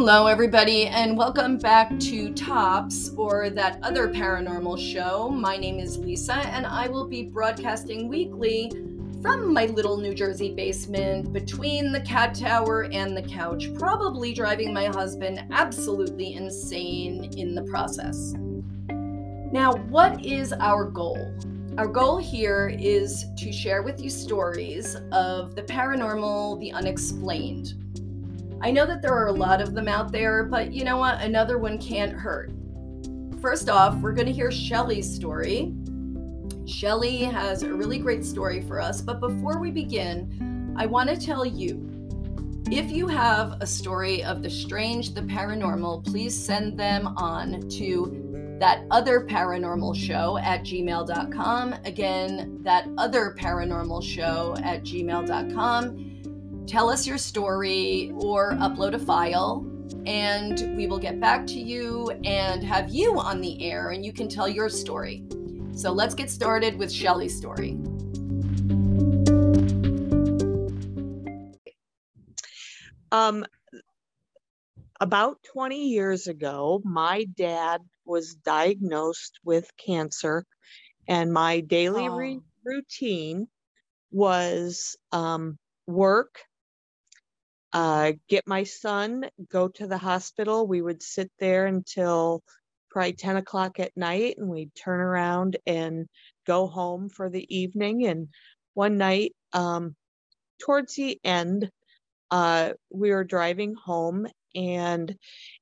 Hello, everybody, and welcome back to Tops or that other paranormal show. My name is Lisa, and I will be broadcasting weekly from my little New Jersey basement between the cat tower and the couch, probably driving my husband absolutely insane in the process. Now, what is our goal? Our goal here is to share with you stories of the paranormal, the unexplained. I know that there are a lot of them out there, but you know what? Another one can't hurt. First off, we're going to hear Shelly's story. Shelly has a really great story for us, but before we begin, I want to tell you if you have a story of the strange, the paranormal, please send them on to that other paranormal show at gmail.com. Again, that other paranormal show at gmail.com tell us your story or upload a file and we will get back to you and have you on the air and you can tell your story. So let's get started with Shelly's story. Um, about 20 years ago, my dad was diagnosed with cancer, and my daily oh. re- routine was um, work, uh, get my son, go to the hospital. We would sit there until probably 10 o'clock at night and we'd turn around and go home for the evening. And one night, um, towards the end, uh, we were driving home and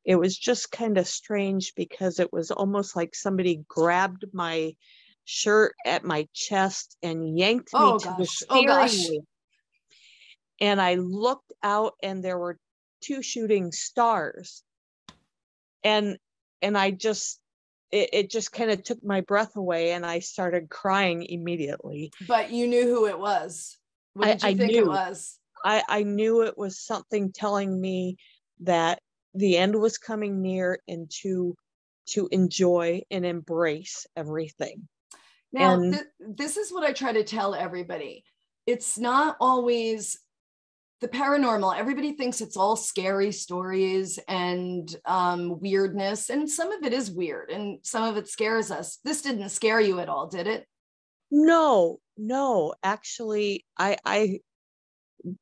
it was just kind of strange because it was almost like somebody grabbed my shirt at my chest and yanked me oh, to gosh. the oh, steering oh, wheel and I looked out and there were two shooting stars. And and I just it, it just kind of took my breath away and I started crying immediately. But you knew who it was. What did I, you I think knew, it was? I, I knew it was something telling me that the end was coming near and to to enjoy and embrace everything. Now, th- this is what I try to tell everybody. It's not always the paranormal everybody thinks it's all scary stories and um, weirdness and some of it is weird and some of it scares us. This didn't scare you at all did it? No no actually i i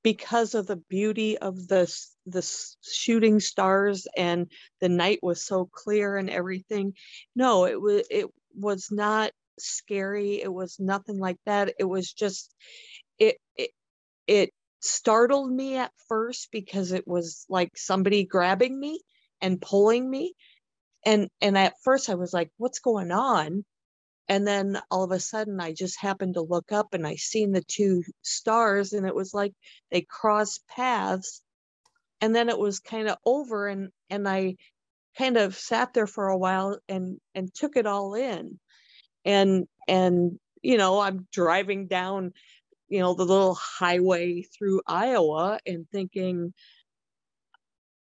because of the beauty of the the shooting stars and the night was so clear and everything no it was it was not scary it was nothing like that it was just it it, it startled me at first because it was like somebody grabbing me and pulling me. And and at first i was like what's going on? And then all of a sudden i just happened to look up and i seen the two stars and it was like they crossed paths. And then it was kind of over and and i kind of sat there for a while and and took it all in. And and you know i'm driving down you know, the little highway through Iowa and thinking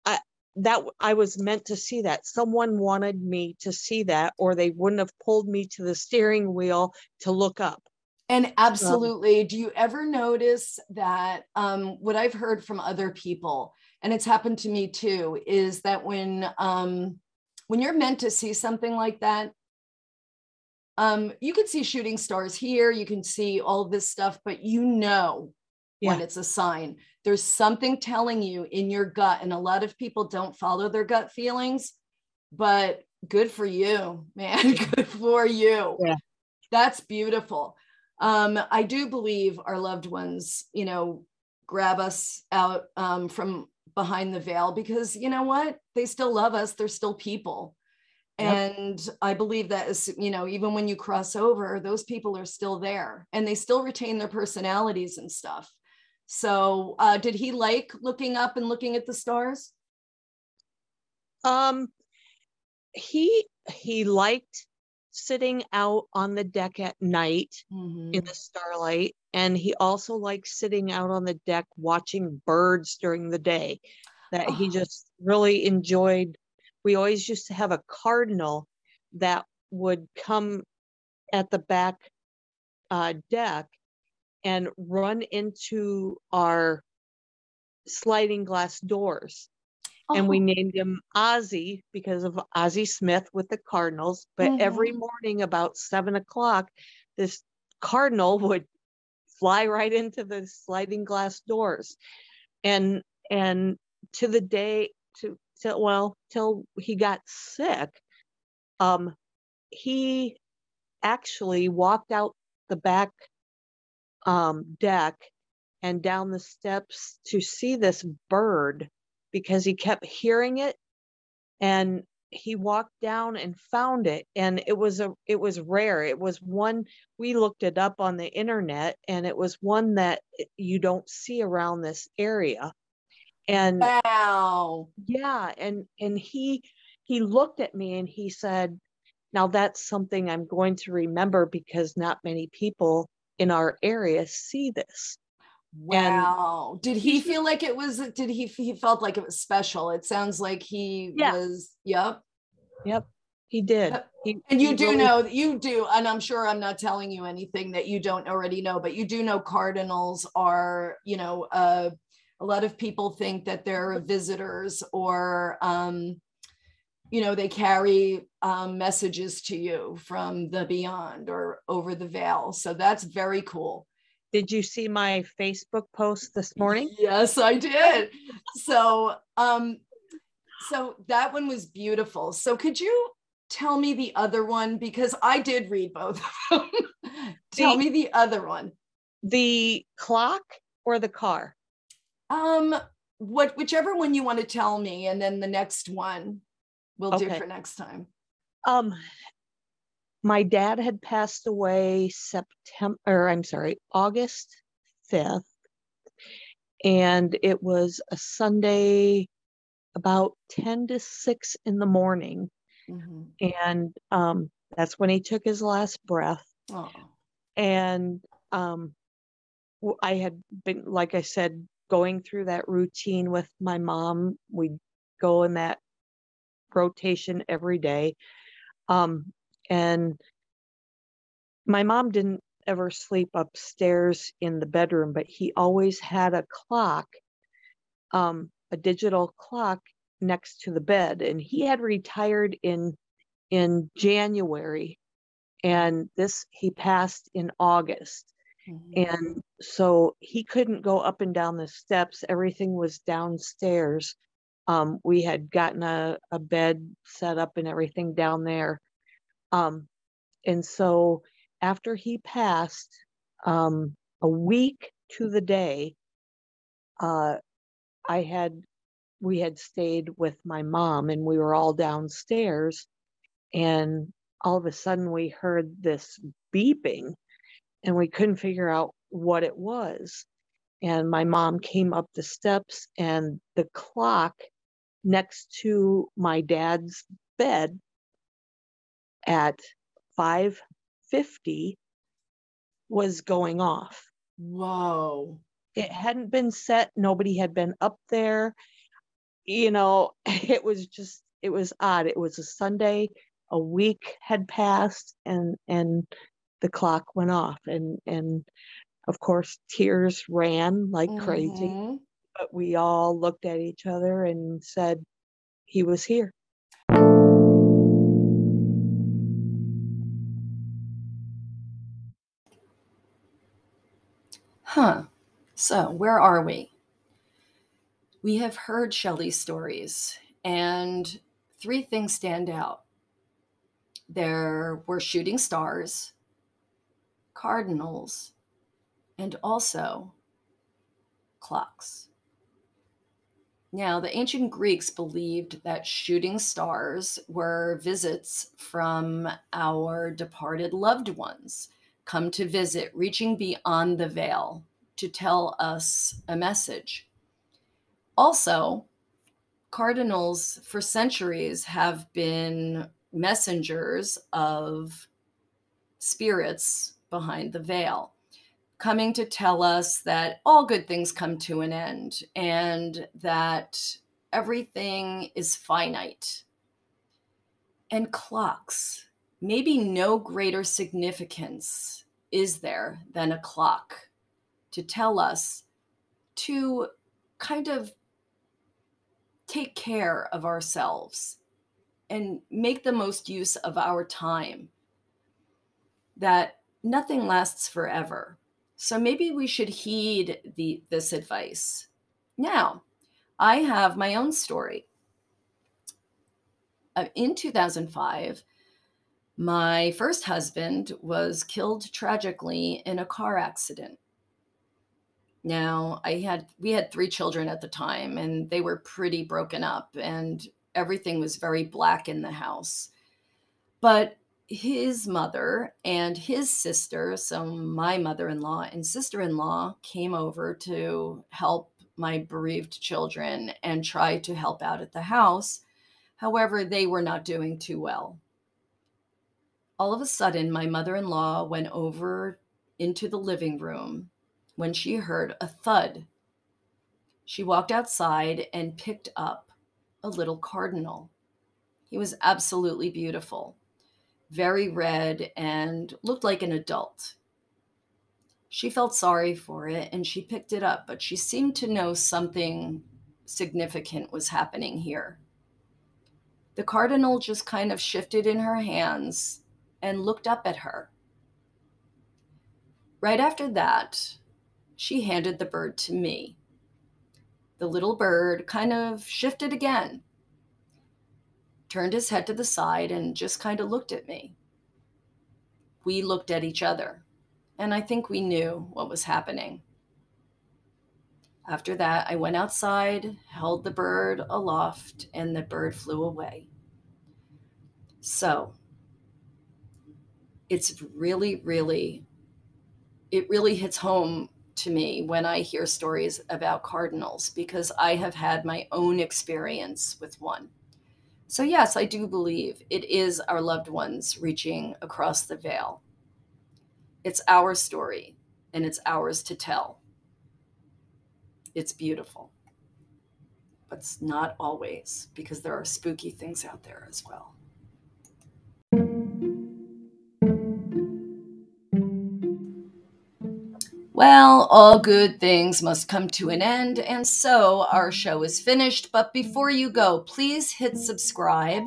I that I was meant to see that. Someone wanted me to see that, or they wouldn't have pulled me to the steering wheel to look up. And absolutely. Um, do you ever notice that um, what I've heard from other people, and it's happened to me too, is that when um, when you're meant to see something like that, um, you can see shooting stars here, you can see all this stuff, but you know yeah. when it's a sign. There's something telling you in your gut, and a lot of people don't follow their gut feelings, but good for you, man. good for you. Yeah. That's beautiful. Um, I do believe our loved ones, you know, grab us out um, from behind the veil because you know what? They still love us. They're still people and i believe that is you know even when you cross over those people are still there and they still retain their personalities and stuff so uh, did he like looking up and looking at the stars um he he liked sitting out on the deck at night mm-hmm. in the starlight and he also liked sitting out on the deck watching birds during the day that oh. he just really enjoyed we always used to have a cardinal that would come at the back uh, deck and run into our sliding glass doors. and we Oh. named him Ozzy because of Ozzie Smith with the Cardinals. But every Mhm. morning about seven o'clock, this cardinal would fly right into the sliding glass doors, and and to the day to till well till he got sick, um, he actually walked out the back um, deck and down the steps to see this bird because he kept hearing it and he walked down and found it. And it was a it was rare. It was one we looked it up on the internet and it was one that you don't see around this area and Wow. yeah and and he he looked at me and he said now that's something i'm going to remember because not many people in our area see this And Wow. Did he feel like it was did he he felt like it was special? It sounds like he Yeah. was yep. Yep, he did. He, And you do really- know you do, and I'm sure I'm not telling you anything that you don't already know, but you do know cardinals are, you know, uh, a lot of people think that they're visitors or, um, you know, they carry um, messages to you from the beyond or over the veil. So that's very cool. Did you see my Facebook post this morning? Yes, I did. So, um, so that one was beautiful. So could you tell me the other one because I did read both of them. tell The- me the other one. The clock or the car? Um, what whichever one you want to tell me, and then the next one we'll do for next time. Um, my dad had passed away September, or I'm sorry, August 5th. And it was a Sunday about 10 to 6 in the morning. Mhm. And um, that's when he took his last breath. Oh, and um I had been like i said going through that routine with my mom we'd go in that rotation every day um and my mom didn't ever sleep upstairs in the bedroom but he always had a clock um a digital clock next to the bed and he had retired in in january and this he passed in august mhm. and so he couldn't go up and down the steps everything was downstairs. Um, we had gotten a, a bed set up and everything down there. Um, and so after he passed um, a week to the day uh, i had we had stayed with my mom and we were all downstairs. And all of a sudden we heard this beeping and we couldn't figure out what it was. And my mom came up the steps and the clock next to my dad's bed at 5:50 was going off. Whoa. It hadn't been set, nobody had been up there. You know, it was just it was odd. It was a Sunday, a week had passed and and the clock went off and and of course tears ran like crazy Mhm. but we all looked at each other and said he was here Huh. So, where are we? We have heard Shelly's stories, and three things stand out. There were shooting stars, cardinals, and also clocks. Now, the ancient Greeks believed that shooting stars were visits from our departed loved ones come to visit, reaching beyond the veil to tell us a message. Also, cardinals for centuries have been messengers of spirits behind the veil, coming to tell us that all good things come to an end and that everything is finite. And clocks, maybe no greater significance is there than a clock to tell us to kind of take care of ourselves and make the most use of our time. That nothing lasts forever. So maybe we should heed the, this advice. Now, I have my own story. Uh, in 2005, my first husband was killed tragically in a car accident. Now, I had we had 3 children at the time and they were pretty broken up and everything was very black in the house. But his mother and his sister, so my mother-in-law and sister-in-law came over to help my bereaved children and try to help out at the house. However, they were not doing too well. All of a sudden, my mother in law went over into the living room when she heard a thud. She walked outside and picked up a little cardinal. He was absolutely beautiful, very red, and looked like an adult. She felt sorry for it and she picked it up, but she seemed to know something significant was happening here. The cardinal just kind of shifted in her hands and looked up at her. Right after that, she handed the bird to me. The little bird kind of shifted again, turned his head to the side, and just kind of looked at me. We looked at each other, and I think we knew what was happening. After that, I went outside, held the bird aloft, and the bird flew away. So, it's really, really, it really hits home to me when I hear stories about cardinals because I have had my own experience with one. So, yes, I do believe it is our loved ones reaching across the veil. It's our story and it's ours to tell. It's beautiful, but it's not always because there are spooky things out there as well. Well, all good things must come to an end, and so our show is finished. But before you go, please hit subscribe.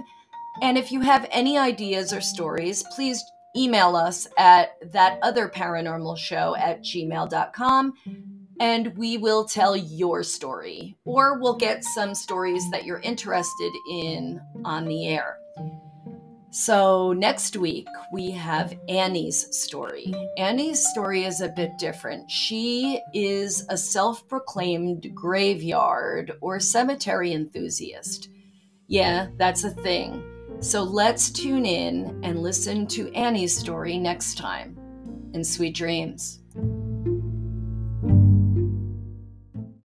And if you have any ideas or stories, please email us at that other paranormal show at gmail.com and we will tell your story or we'll get some stories that you're interested in on the air. So, next week we have Annie's story. Annie's story is a bit different. She is a self proclaimed graveyard or cemetery enthusiast. Yeah, that's a thing. So, let's tune in and listen to Annie's story next time. And sweet dreams.